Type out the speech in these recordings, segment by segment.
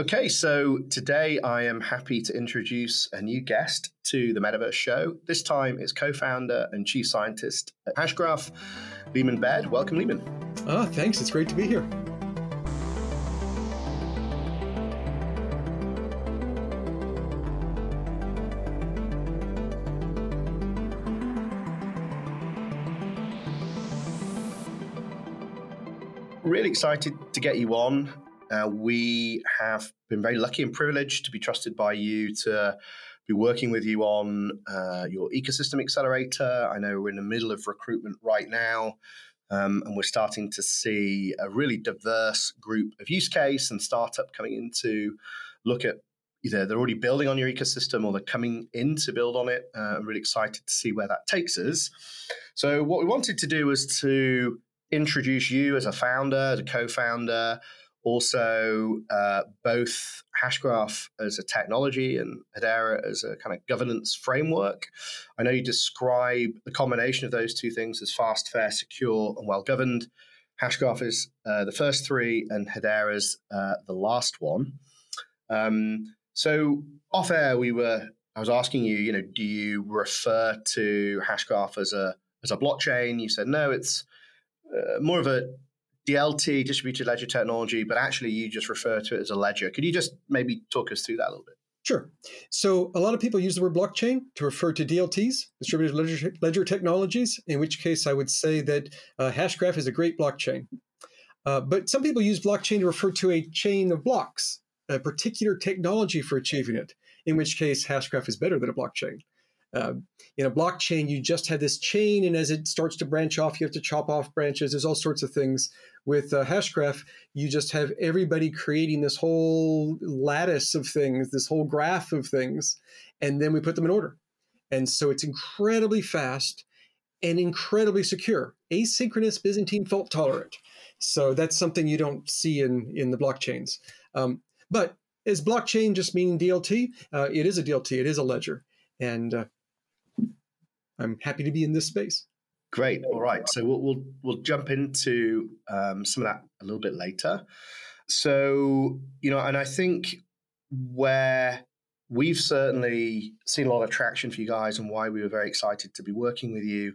Okay, so today I am happy to introduce a new guest to the Metaverse Show. This time it's co founder and chief scientist at Hashgraph, Leemon Baird. Welcome, Leemon. Ah, thanks. It's great to be here. Really excited to get you on. Uh, we have been very lucky and privileged to be trusted by you to be working with you on uh, your ecosystem accelerator. I know we're in the middle of recruitment right now, um, and we're starting to see a really diverse group of use case and startup coming in to look at either they're already building on your ecosystem or they're coming in to build on it. Uh, I'm really excited to see where that takes us. So, what we wanted to do was to introduce you as a founder, as a co founder, also uh, both Hashgraph as a technology and Hedera as a kind of governance framework. I know you describe the combination of those two things as fast, fair, secure, and well governed. Hashgraph is uh, the first three, and Hedera is uh, the last one. Um, so off air, we were. I was asking you, you know, do you refer to Hashgraph as a as a blockchain? You said no. It's uh, more of a DLT, distributed ledger technology, but actually you just refer to it as a ledger. Could you just maybe talk us through that a little bit? Sure. So a lot of people use the word blockchain to refer to DLTs, distributed ledger, ledger technologies, in which case I would say that uh, Hashgraph is a great blockchain. Uh, but some people use blockchain to refer to a chain of blocks, a particular technology for achieving it, in which case Hashgraph is better than a blockchain. Uh, in a blockchain, you just have this chain, and as it starts to branch off, you have to chop off branches. There's all sorts of things. With uh, Hashgraph, you just have everybody creating this whole lattice of things, this whole graph of things, and then we put them in order. And so it's incredibly fast and incredibly secure, asynchronous, Byzantine fault tolerant. So that's something you don't see in in the blockchains. Um, but is blockchain just meaning DLT? Uh, it is a DLT. It is a ledger, and uh, I'm happy to be in this space. Great. All right. So we'll we'll, we'll jump into um, some of that a little bit later. So you know, and I think where we've certainly seen a lot of traction for you guys and why we were very excited to be working with you,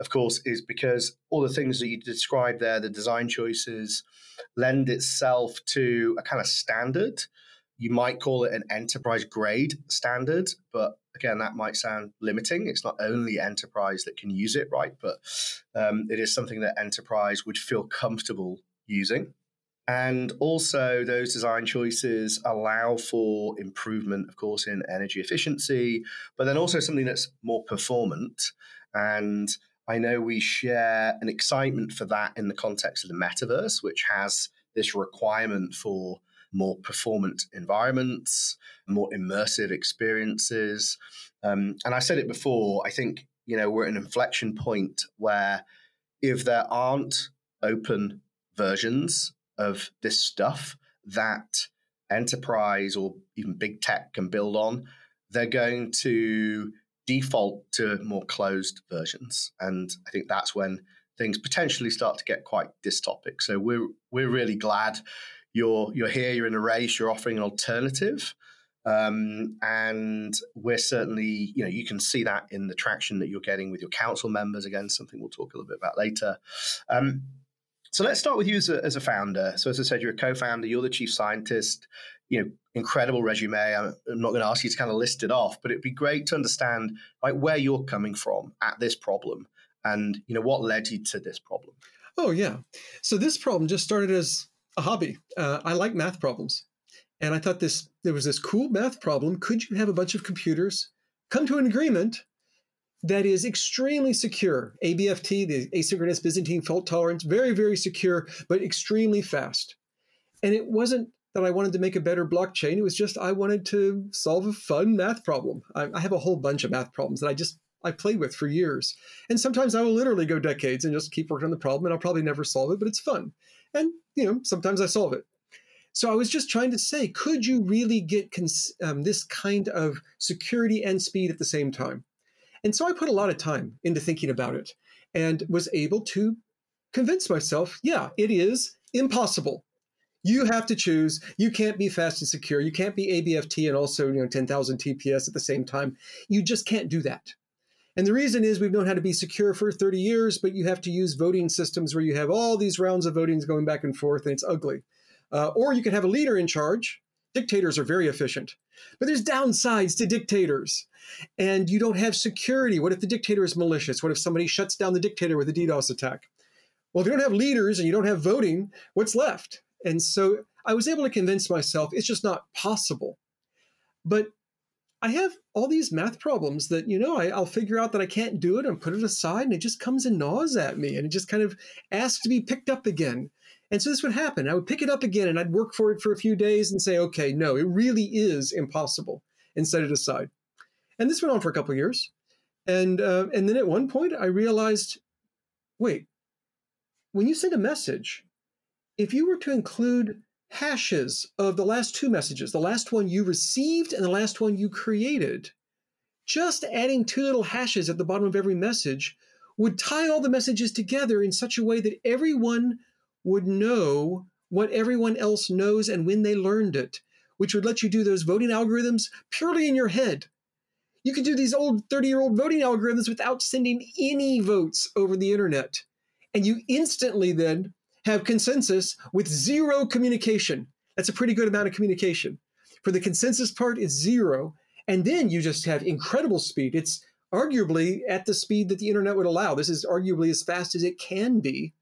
of course, is because all the things that you described there, the design choices, lend itself to a kind of standard. You might call it an enterprise grade standard, but again, that might sound limiting. It's not only enterprise that can use it, right? But um, it is something that enterprise would feel comfortable using. And also, those design choices allow for improvement, of course, in energy efficiency, but then also something that's more performant. And I know we share an excitement for that in the context of the metaverse, which has this requirement for more performant environments, more immersive experiences. Um, and I said it before, I think, you know, we're at an inflection point where if there aren't open versions of this stuff that enterprise or even big tech can build on, they're going to default to more closed versions. And I think that's when things potentially start to get quite dystopic. So we're we're really glad you're you're here, you're in a race, you're offering an alternative. Um, and we're certainly, you know, you can see that in the traction that you're getting with your council members. Again, something we'll talk a little bit about later. Um, so let's start with you as a, as a founder. So as I said, you're a co-founder, you're the chief scientist. You know, incredible resume. I'm, I'm not going to ask you to kind of list it off, but it'd be great to understand like where you're coming from at this problem, and you know what led you to this problem. Oh yeah. So this problem just started as a hobby. Uh, I like math problems, and I thought this there was this cool math problem. Could you have a bunch of computers come to an agreement that is extremely secure? ABFT, the asynchronous Byzantine fault tolerance, very very secure, but extremely fast. And it wasn't that I wanted to make a better blockchain. It was just I wanted to solve a fun math problem. I, I have a whole bunch of math problems that I just I played with for years. And sometimes I will literally go decades and just keep working on the problem and I'll probably never solve it, but it's fun. And, you know, sometimes I solve it. So I was just trying to say, could you really get cons- um, this kind of security and speed at the same time? And so I put a lot of time into thinking about it and was able to convince myself, yeah, it is impossible. You have to choose. You can't be fast and secure. You can't be ABFT and also you know 10,000 TPS at the same time. You just can't do that. And the reason is we've known how to be secure for 30 years, but you have to use voting systems where you have all these rounds of votings going back and forth, and it's ugly. Uh, or you can have a leader in charge. Dictators are very efficient, but there's downsides to dictators. And you don't have security. What if the dictator is malicious? What if somebody shuts down the dictator with a DDoS attack? Well, if you don't have leaders and you don't have voting, what's left? And so I was able to convince myself it's just not possible. But I have all these math problems that, you know, I, will figure out that I can't do it and put it aside, and it just comes and gnaws at me, and it just kind of asks to be picked up again. And so this would happen. I would pick it up again, and I'd work for it for a few days and say, okay, no, it really is impossible, and set it aside. And this went on for a couple years. And, uh, and then at one point, I realized wait, when you send a message, if you were to include hashes of the last two messages, the last one you received and the last one you created, just adding two little hashes at the bottom of every message would tie all the messages together in such a way that everyone would know what everyone else knows and when they learned it, which would let you do those voting algorithms purely in your head. You could do these old 30 year old voting algorithms without sending any votes over the internet. And you instantly then have consensus with zero communication. That's a pretty good amount of communication. For the consensus part, it's zero. And then you just have incredible speed. It's arguably at the speed that the internet would allow. This is arguably as fast as it can be.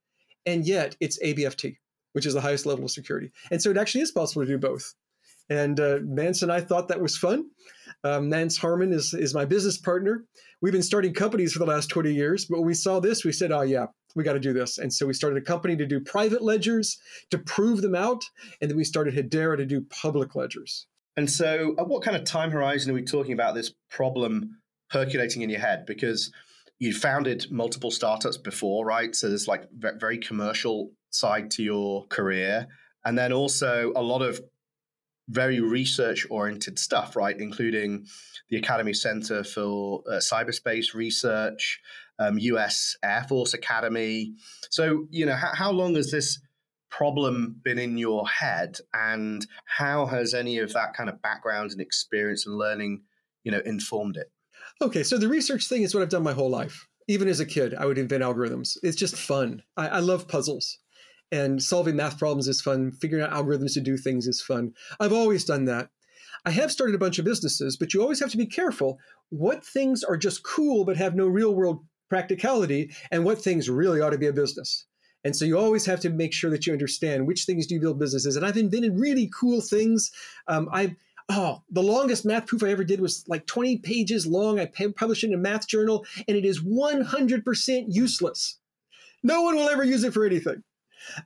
And yet it's ABFT, which is the highest level of security. And so it actually is possible to do both. And uh, and I thought that was fun. Um, Harmon is, is my business partner. We've been starting companies for the last 20 years, but when we saw this, we said, oh, yeah, we got to do this. And so we started a company to do private ledgers to prove them out. And then we started Hedera to do public ledgers. And so, at what kind of time horizon are we talking about this problem percolating in your head? Because you founded multiple startups before, right? So there's like very commercial side to your career. And then also a lot of very research oriented stuff, right? Including the Academy Center for uh, Cyberspace Research, um, US Air Force Academy. So, you know, how, how long has this problem been in your head and how has any of that kind of background and experience and learning, you know, informed it? Okay, so the research thing is what I've done my whole life. Even as a kid, I would invent algorithms. It's just fun. I, I love puzzles and solving math problems is fun. Figuring out algorithms to do things is fun. I've always done that. I have started a bunch of businesses, but you always have to be careful what things are just cool but have no real world practicality and what things really ought to be a business. And so you always have to make sure that you understand which things do you build businesses. And I've invented really cool things. Um, I oh, the longest math proof I ever did was like 20 pages long. I published it in a math journal, and it is 100% useless. No one will ever use it for anything.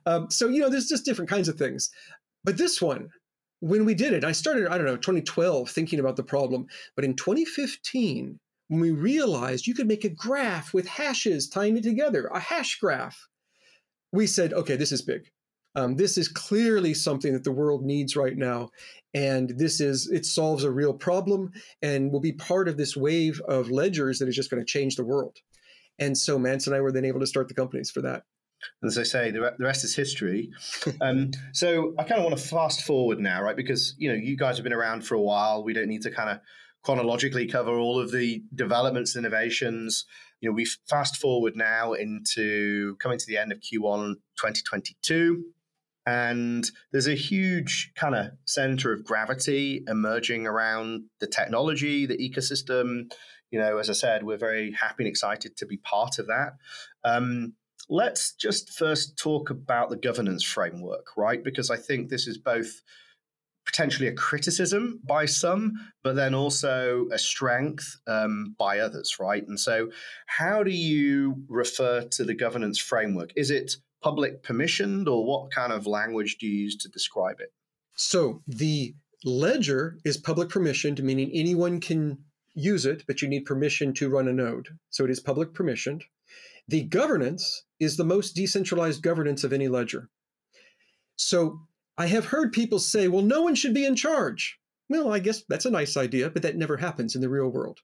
Um, so you know, there's just different kinds of things. But this one, when we did it, I started I don't know 2012 thinking about the problem, but in 2015 when we realized you could make a graph with hashes tying it together, a hash graph, we said, okay, this is big. Um, this is clearly something that the world needs right now. And this is, it solves a real problem and will be part of this wave of ledgers that is just going to change the world. And so Mance and I were then able to start the companies for that. As I say, the, the rest is history. Um, so I kind of want to fast forward now, right? Because, you know, you guys have been around for a while. We don't need to kind of chronologically cover all of the developments, and innovations. You know, we fast forward now into coming to the end of Q1 2022. And there's a huge kind of center of gravity emerging around the technology, the ecosystem. You know, as I said, we're very happy and excited to be part of that. Um, let's just first talk about the governance framework, right? Because I think this is both potentially a criticism by some, but then also a strength um, by others, right? And so, how do you refer to the governance framework? Is it public permissioned, or what kind of language do you use to describe it? So, the ledger is public permissioned, meaning anyone can use it, but you need permission to run a node. So, it is public permissioned. The governance is the most decentralized governance of any ledger. So, I have heard people say, well, no one should be in charge. Well, I guess that's a nice idea, but that never happens in the real world.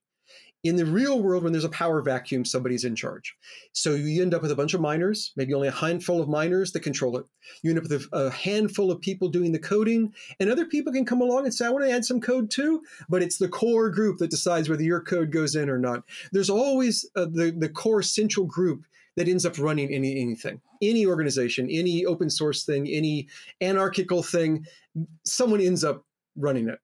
in the real world, when there's a power vacuum, somebody's in charge. So you end up with a bunch of miners, maybe only a handful of miners that control it. You end up with a, handful of people doing the coding, and other people can come along and say, I want to add some code too, but it's the core group that decides whether your code goes in or not. There's always uh, the, the core central group that ends up running any, anything, any organization, any open source thing, any anarchical thing, someone ends up running it.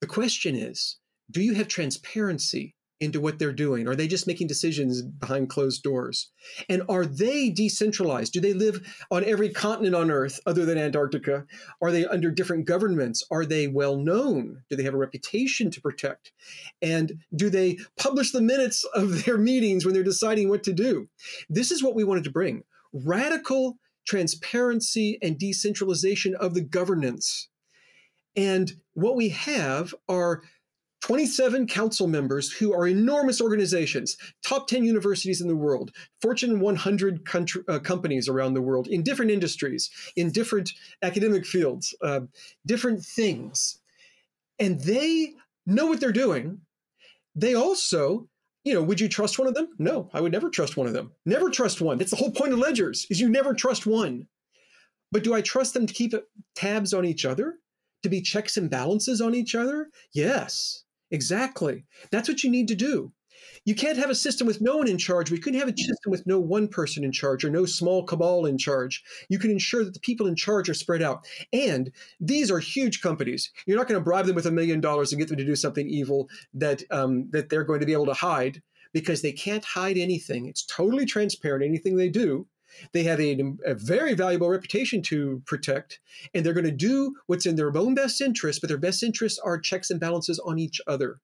The question is, do you have transparency into what they're doing? Are they just making decisions behind closed doors? And are they decentralized? Do they live on every continent on Earth other than Antarctica? Are they under different governments? Are they well known? Do they have a reputation to protect? And do they publish the minutes of their meetings when they're deciding what to do? This is what we wanted to bring radical transparency and decentralization of the governance. And what we have are 27 council members who are enormous organizations, top 10 universities in the world, Fortune 100 country, uh, companies around the world in different industries, in different academic fields, uh, different things. And they know what they're doing. They also, you know, would you trust one of them? No, I would never trust one of them. Never trust one. That's the whole point of ledgers is you never trust one. But do I trust them to keep tabs on each other? To be checks and balances on each other? Yes. Exactly. That's what you need to do. You can't have a system with no one in charge. We couldn't have a system with no one person in charge or no small cabal in charge. You can ensure that the people in charge are spread out. And these are huge companies. You're not going to bribe them with a million dollars and get them to do something evil that um, that they're going to be able to hide because they can't hide anything. It's totally transparent. Anything they do. They have a, a, very valuable reputation to protect, and they're going to do what's in their own best interest, but their best interests are checks and balances on each other.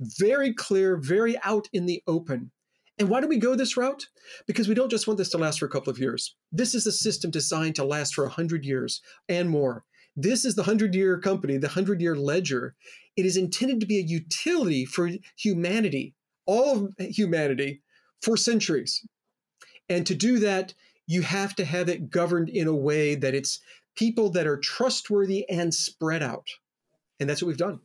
Very clear, very out in the open. And why do we go this route? Because we don't just want this to last for a couple of years. This is a system designed to last for 100 years and more. This is the 100 year company, the 100 year ledger. It is intended to be a utility for humanity, all of humanity, for centuries. And to do that, you have to have it governed in a way that it's people that are trustworthy and spread out. And that's what we've done.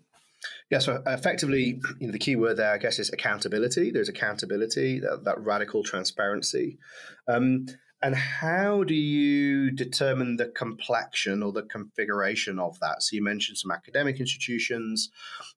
Yeah, so effectively, you know, the key word there, I guess, is accountability. There's accountability, that, that radical transparency. Um, and how do you determine the complexion or the configuration of that? So you mentioned some academic institutions.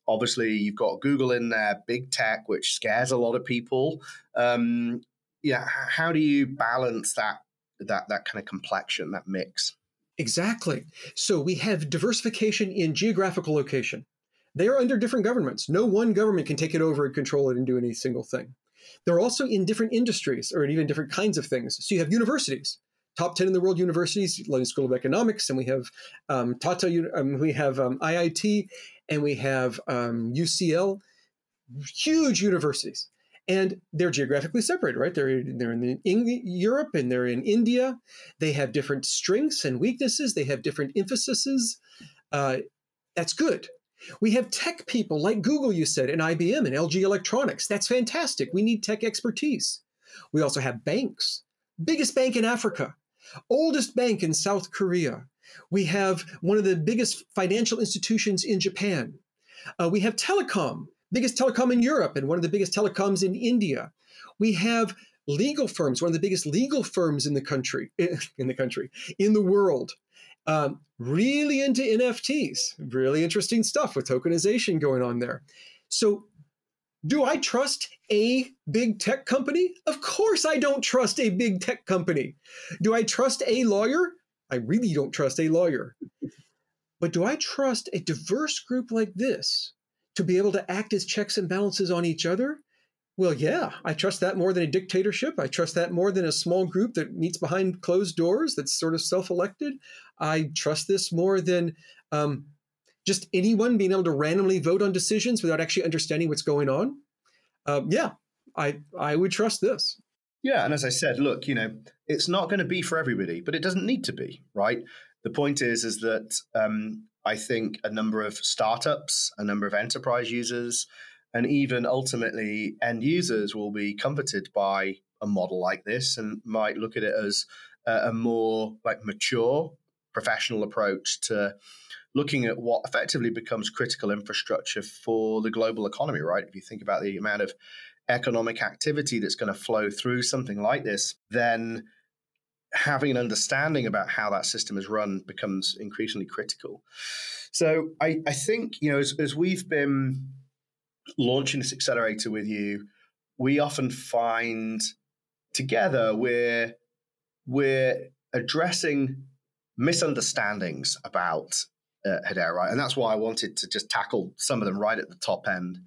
Obviously, you've got Google in there, big tech, which scares a lot of people. Um, yeah, how do you balance that that that kind of complexion, that mix. Exactly. So we have diversification in geographical location. They are under different governments. No one government can take it over and control it and do any single thing. They're also in different industries or even different kinds of things. So you have universities, top 10 in the world universities, London School of Economics, and we have um, Tata, um, we have um, IIT, and we have UCL, um, huge universities and they're geographically separate, right? They're they're in, in Europe and they're in India. They have different strengths and weaknesses. They have different emphases. Uh, that's good. We have tech people like Google, you said, and IBM and LG Electronics. That's fantastic. We need tech expertise. We also have banks. Biggest bank in Africa, oldest bank in South Korea. We have one of the biggest financial institutions in Japan. Uh, we have telecom biggest telecom in Europe and one of the biggest telecoms in India. We have legal firms, one of the biggest legal firms in the country, in the country, in the world. Um, really into NFTs, really interesting stuff with tokenization going on there. So, do I trust a big tech company? Of course, I don't trust a big tech company. Do I trust a lawyer? I really don't trust a lawyer. But do I trust a diverse group like this to be able to act as checks and balances on each other? Well, yeah, I trust that more than a dictatorship. I trust that more than a small group that meets behind closed doors that's sort of self elected. I trust this more than um, just anyone being able to randomly vote on decisions without actually understanding what's going on. Uh, yeah, I, I would trust this. Yeah, and as I said, look, you know, it's not going to be for everybody, but it doesn't need to be, right? The point is, is that um, I think a number of startups, a number of enterprise users, and even ultimately end users will be comforted by a model like this and might look at it as a, more like mature professional approach to looking at what effectively becomes critical infrastructure for the global economy right? If you think about the amount of economic activity that's going to flow through something like this, then having an understanding about how that system is run becomes increasingly critical. So I, I think, you know, as, as we've been launching this accelerator with you, we often find together we're we're addressing misunderstandings about uh, Hedera, right? And that's why I wanted to just tackle some of them right at the top end.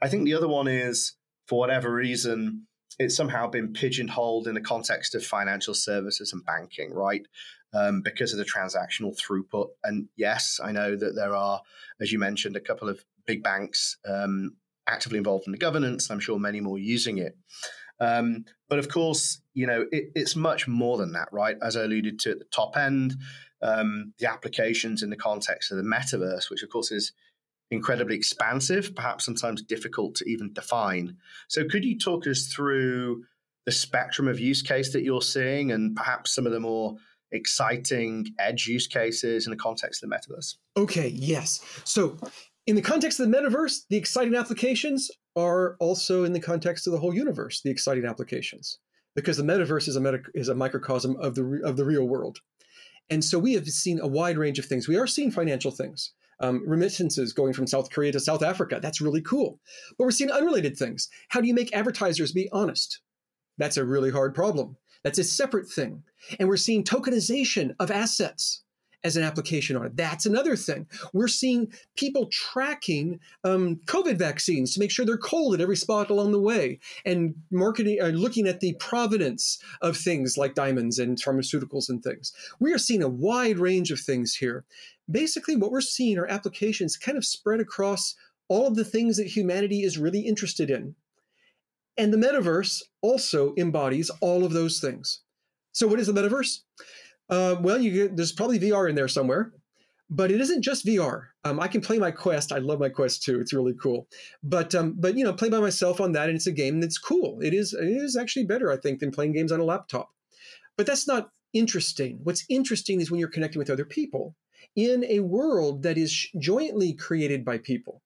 I think the other one is, for whatever reason, it's somehow been pigeonholed in the context of financial services and banking, right? Um, because of the transactional throughput. And yes, I know that there are, as you mentioned, a couple of big banks um, actively involved in the governance. I'm sure many more using it. Um, but of course, you know, it, it's much more than that, right? As I alluded to at the top end, um, the applications in the context of the metaverse, which of course is incredibly expansive, perhaps sometimes difficult to even define. So, could you talk us through the spectrum of use case that you're seeing and perhaps some of the more exciting edge use cases in the context of the metaverse? Okay, yes. So, in the context of the metaverse, the exciting applications are also in the context of the whole universe, the exciting applications, because the metaverse is a, meta- is a microcosm of the, re- of the real world. And so we have seen a wide range of things. We are seeing financial things. Um, remittances going from South Korea to South Africa. That's really cool. But we're seeing unrelated things. How do you make advertisers be honest? That's a really hard problem. That's a separate thing. And we're seeing tokenization of assets as an application on it. That's another thing. We're seeing people tracking um, COVID vaccines to make sure they're cold at every spot along the way, and marketing, uh, looking at the provenance of things like diamonds and pharmaceuticals and things. We are seeing a wide range of things here. Basically, what we're seeing are applications kind of spread across all of the things that humanity is really interested in. And the metaverse also embodies all of those things. So, what is the metaverse? Uh, well, get, there's probably VR in there somewhere, but it isn't just VR. Um, I can play my Quest. I love my Quest too. It's really cool. But um, but you know, play by myself on that, and it's a game that's cool. It is it is actually better, I think, than playing games on a laptop. But that's not interesting. What's interesting is when you're connecting with other people in a world that is jointly created by people.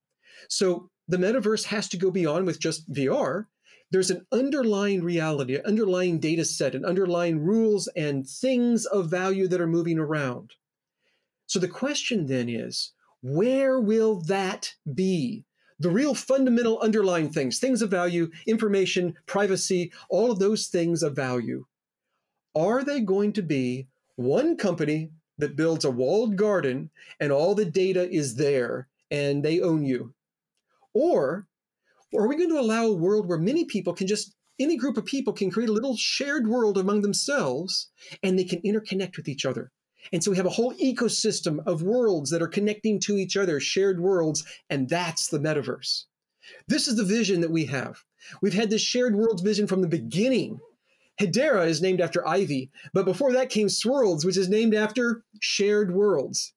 So the metaverse has to go beyond with just VR there's an underlying reality, an underlying data set, an underlying rules and things of value that are moving around. So the question then is where will that be? The real fundamental underlying things, things of value, information, privacy, all of those things of value. Are they going to be one company that builds a walled garden and all the data is there and they own you? Or are we going to allow a world where many people can just, any group of people can create a little shared world among themselves and they can interconnect with each other? And so we have a whole ecosystem of worlds that are connecting to each other, shared worlds, and that's the metaverse. This is the vision that we have. We've had this shared worlds vision from the beginning. Hedera is named after Ivy, but before that came Swirlds, which is named after shared worlds.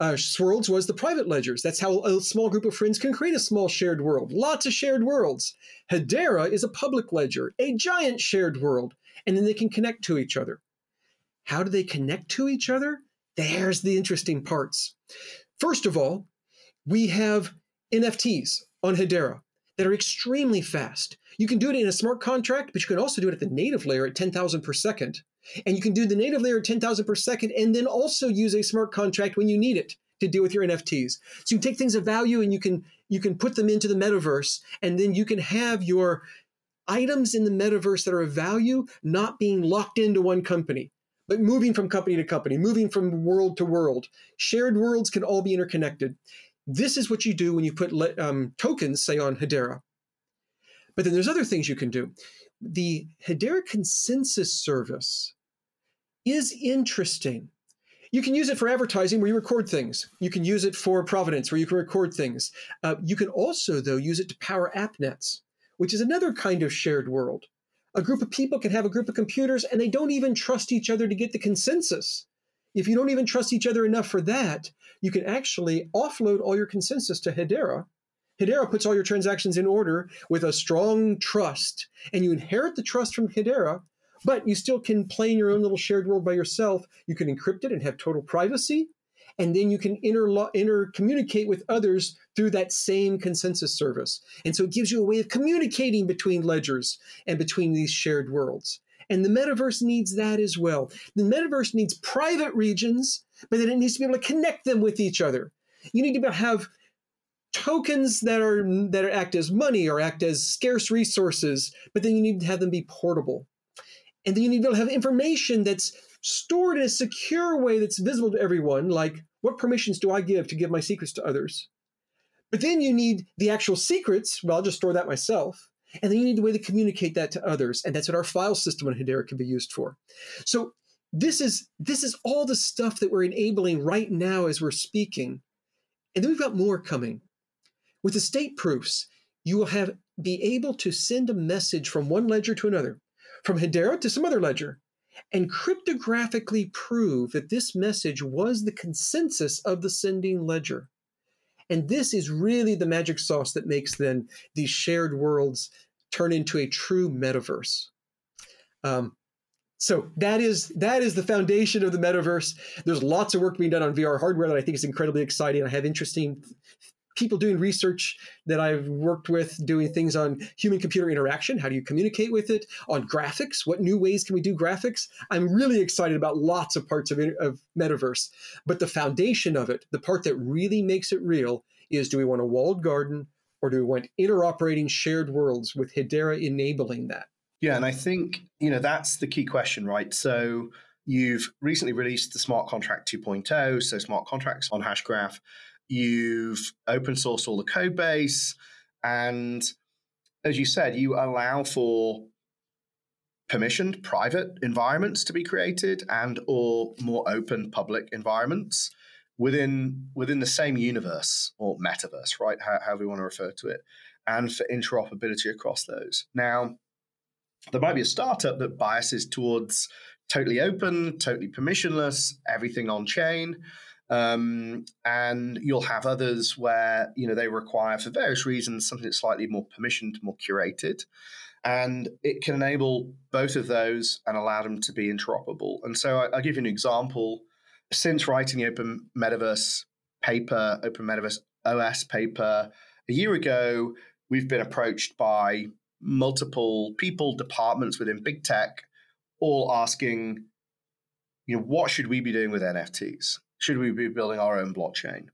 Uh, Swirlds was the private ledgers. That's how a small group of friends can create a small shared world. Lots of shared worlds. Hedera is a public ledger, a giant shared world, and then they can connect to each other. How do they connect to each other? There's the interesting parts. First of all, we have NFTs on Hedera that are extremely fast. You can do it in a smart contract, but you can also do it at the native layer at 10,000 per second. And you can do the native layer at 10,000 per second and then also use a smart contract when you need it to deal with your NFTs. So you take things of value and you can you can put them into the metaverse and then you can have your items in the metaverse that are of value not being locked into one company but moving from company to company, moving from world to world. Shared worlds can all be interconnected. This is what you do when you put um, tokens, say, on Hedera. But then there's other things you can do. The Hedera Consensus Service is interesting. You can use it for advertising where you record things. You can use it for provenance where you can record things. Uh, you can also, though, use it to power AppNets, which is another kind of shared world. A group of people can have a group of computers and they don't even trust each other to get the consensus. If you don't even trust each other enough for that, you can actually offload all your consensus to Hedera. Hedera puts all your transactions in order with a strong trust, and you inherit the trust from Hedera but you still can play in your own little shared world by yourself. You can encrypt it and have total privacy. and then you can inter intercommunicate with others through that same consensus service. And so it gives you a way of communicating between ledgers and between these shared worlds. And the metaverse needs that as well. The metaverse needs private regions, but then it needs to be able to connect them with each other. You need to be able to have tokens that are that act as money or act as scarce resources, but then you need to have them be portable. And then you need to be able to have information that's stored in a secure way that's visible to everyone, like what permissions do I give to give my secrets to others? But then you need the actual secrets. Well, I'll just store that myself. And then you need a way to communicate that to others. And that's what our file system on Hedera can be used for. So this is this is all the stuff that we're enabling right now as we're speaking. And then we've got more coming. With the state proofs, you will have be able to send a message from one ledger to another, from Hedera to some other ledger, and cryptographically prove that this message was the consensus of the sending ledger. And this is really the magic sauce that makes then these shared worlds turn into a true metaverse. Um, so that is that is the foundation of the metaverse. There's lots of work being done on VR hardware that I think is incredibly exciting. I have interesting people doing research that I've worked with doing things on human computer interaction. How do you communicate with it? On graphics, what new ways can we do graphics? I'm really excited about lots of parts of, of metaverse. But the foundation of it, the part that really makes it real, is do we want a walled garden or do we want interoperating shared worlds with Hedera enabling that? Yeah, and I think, you know, that's the key question, right? So you've recently released the smart contract 2.0, so smart contracts on Hashgraph you've open sourced all the code base, and as you said, you allow for permissioned private environments to be created and or more open public environments within within the same universe or metaverse, right? How, however we want to refer to it, and for interoperability across those. Now, there might be a startup that biases towards totally open, totally permissionless, everything on chain. Um, and you'll have others where you know they require, for various reasons, something that's slightly more permissioned, more curated, and it can enable both of those and allow them to be interoperable. And so I, will give you an example. Since writing the Open Metaverse paper, Open Metaverse OS paper a year ago, we've been approached by multiple people, departments within big tech, all asking, you know, what should we be doing with NFTs? Should we be building our own blockchain?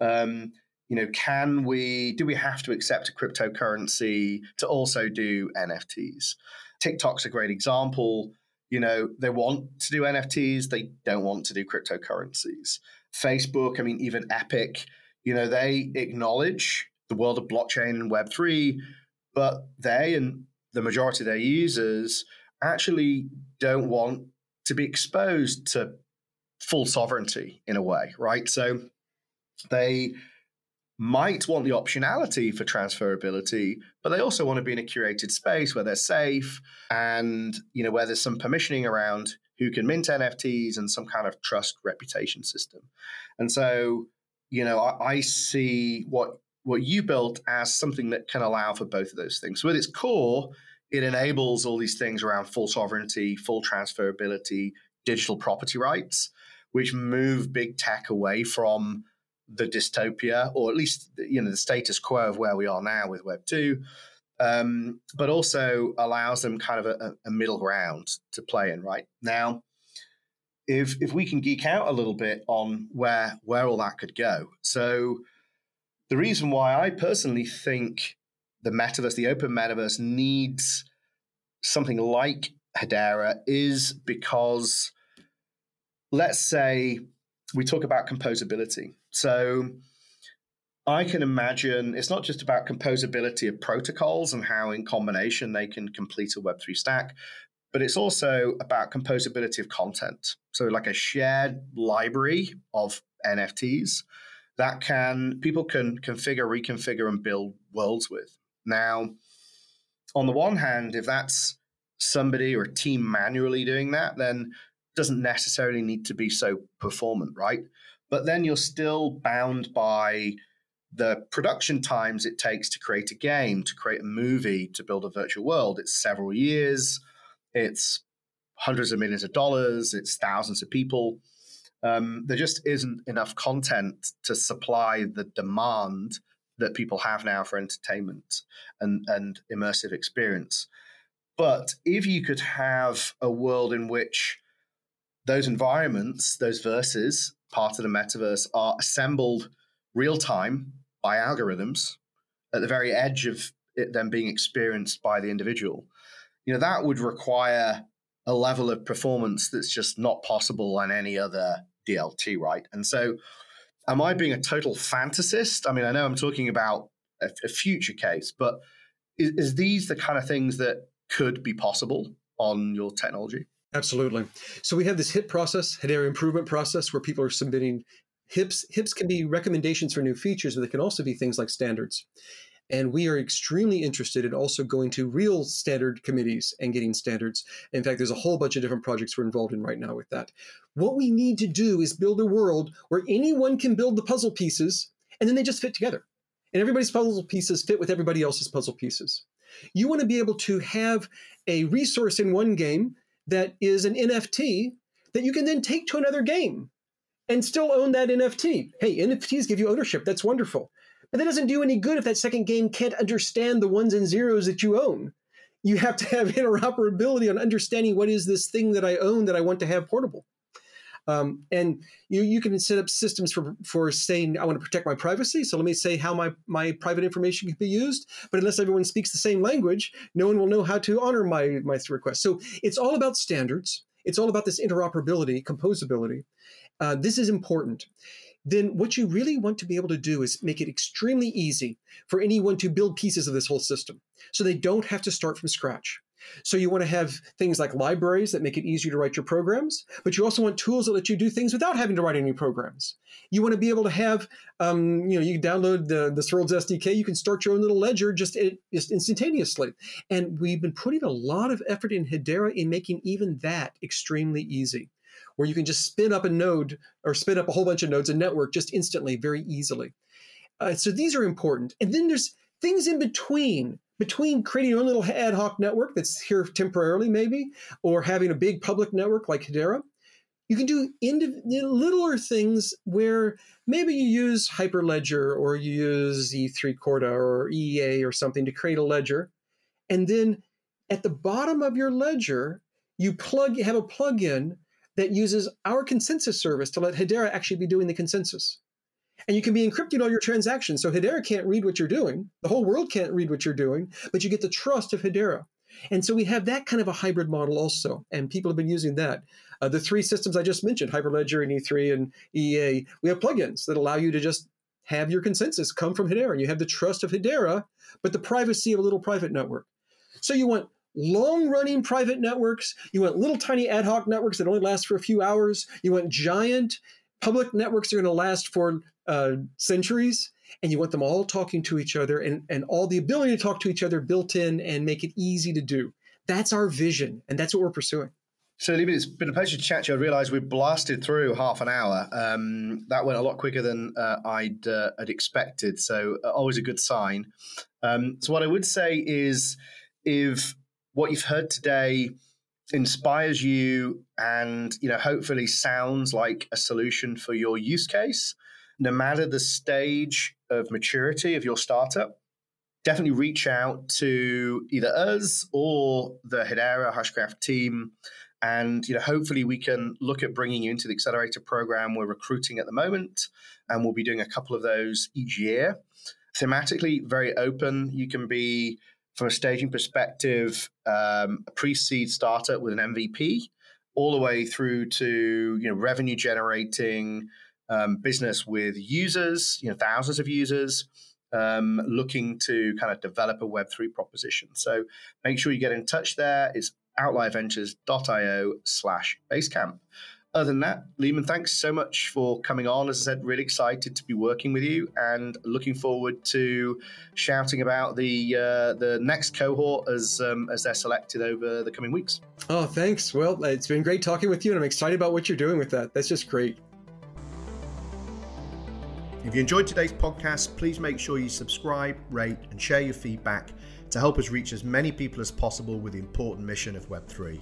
Um, you know, can we? Do we have to accept a cryptocurrency to also do NFTs? TikTok's a great example. You know, they want to do NFTs, they don't want to do cryptocurrencies. Facebook, I mean, even Epic, you know, they acknowledge the world of blockchain and Web3, but they and the majority of their users actually don't want to be exposed to full sovereignty in a way, right? So they might want the optionality for transferability, but they also want to be in a curated space where they're safe and you know where there's some permissioning around who can mint NFTs and some kind of trust reputation system. And so, you know, I, I see what what you built as something that can allow for both of those things. So with its core, it enables all these things around full sovereignty, full transferability, digital property rights which move big tech away from the dystopia, or at least you know the status quo of where we are now with Web two, um, but also allows them kind of a, a, middle ground to play in. Right now, if if we can geek out a little bit on where where all that could go, so the reason why I personally think the metaverse, the open metaverse, needs something like Hedera is because let's say we talk about composability. So I can imagine it's not just about composability of protocols and how, in combination, they can complete a Web3 stack, but it's also about composability of content. So, like a shared library of NFTs that can people can configure, reconfigure, and build worlds with. Now, on the one hand, if that's somebody or a team manually doing that, then doesn't necessarily need to be so performant, right? But then you're still bound by the production times it takes to create a game, to create a movie, to build a virtual world. It's several years, it's hundreds of millions of dollars, it's thousands of people. um, there just isn't enough content to supply the demand that people have now for entertainment and, and immersive experience. But if you could have a world in which those environments, those verses, part of the metaverse, are assembled real time by algorithms at the very edge of it then being experienced by the individual, you know, that would require a level of performance that's just not possible on any other DLT, right? And so, am I being a total fantasist? I mean, I know I'm talking about a, a future case, but is, is these the kind of things that could be possible on your technology? Absolutely. So we have this HIP process, Hedera improvement process, where people are submitting HIPs. HIPs can be recommendations for new features, but they can also be things like standards. And we are extremely interested in also going to real standard committees and getting standards. In fact, there's a whole bunch of different projects we're involved in right now with that. What we need to do is build a world where anyone can build the puzzle pieces and then they just fit together. And everybody's puzzle pieces fit with everybody else's puzzle pieces. You want to be able to have a resource in one game that is an NFT that you can then take to another game and still own that NFT. Hey, NFTs give you ownership. That's wonderful. But that doesn't do any good if that second game can't understand the ones and zeros that you own. You have to have interoperability on understanding what is this thing that I own that I want to have portable. Um, and you, you can set up systems for, for saying, I want to protect my privacy. So let me say how my, my private information can be used. But unless everyone speaks the same language, no one will know how to honor my, my request. So it's all about standards. It's all about this interoperability, composability. Uh, this is important then what you really want to be able to do is make it extremely easy for anyone to build pieces of this whole system so they don't have to start from scratch. So you want to have things like libraries that make it easier to write your programs, but you also want tools that let you do things without having to write any programs. You want to be able to have, um, you know, you download the the Swirlds SDK, you can start your own little ledger just, just instantaneously. And we've been putting a lot of effort in Hedera in making even that extremely easy where you can just spin up a node or spin up a whole bunch of nodes and network just instantly, very easily. Uh, so these are important. And then there's things in between, between creating your own little ad hoc network that's here temporarily, maybe, or having a big public network like Hedera. You can do indiv- littler things where maybe you use Hyperledger or you use R3 Corda or EEA or something to create a ledger. And then at the bottom of your ledger, you plug have a plugin that uses our consensus service to let Hedera actually be doing the consensus. And you can be encrypting all your transactions. So Hedera can't read what you're doing. The whole world can't read what you're doing, but you get the trust of Hedera. And so we have that kind of a hybrid model also, and people have been using that. Uh, the three systems I just mentioned, Hyperledger and R3 and EA, we have plugins that allow you to just have your consensus come from Hedera, and you have the trust of Hedera, but the privacy of a little private network. So you want long running private networks. You want little tiny ad hoc networks that only last for a few hours. You want giant public networks that are going to last for uh, centuries. And you want them all talking to each other and, and all the ability to talk to each other built in and make it easy to do. That's our vision, and that's what we're pursuing. So, Libby, it's been a pleasure to chat to you. I realised we blasted through half an hour. Um, that went a lot quicker than uh, I'd, uh, expected. So, uh, always a good sign. Um, so, what I would say is if what you've heard today inspires you and you know hopefully sounds like a solution for your use case no matter the stage of maturity of your startup definitely reach out to either us or the hedera hashgraph team. And you know hopefully we can look at bringing you into the accelerator program we're recruiting at the moment. And we'll be doing a couple of those each year. Thematically very open. You can be from a staging perspective, um, a pre-seed startup with an MVP, all the way through to you know revenue generating um, business with users, you know thousands of users, um, looking to kind of develop a Web three proposition. So make sure you get in touch there. It's outlierventures.io slash basecamp other than that, Leemon, thanks so much for coming on. As I said, really excited to be working with you and looking forward to shouting about the uh, the next cohort as um, as they're selected over the coming weeks. Oh, thanks. Well, it's been great talking with you, and I'm excited about what you're doing with that. That's just great. If you enjoyed today's podcast, please make sure you subscribe, rate, and share your feedback to help us reach as many people as possible with the important mission of Web3.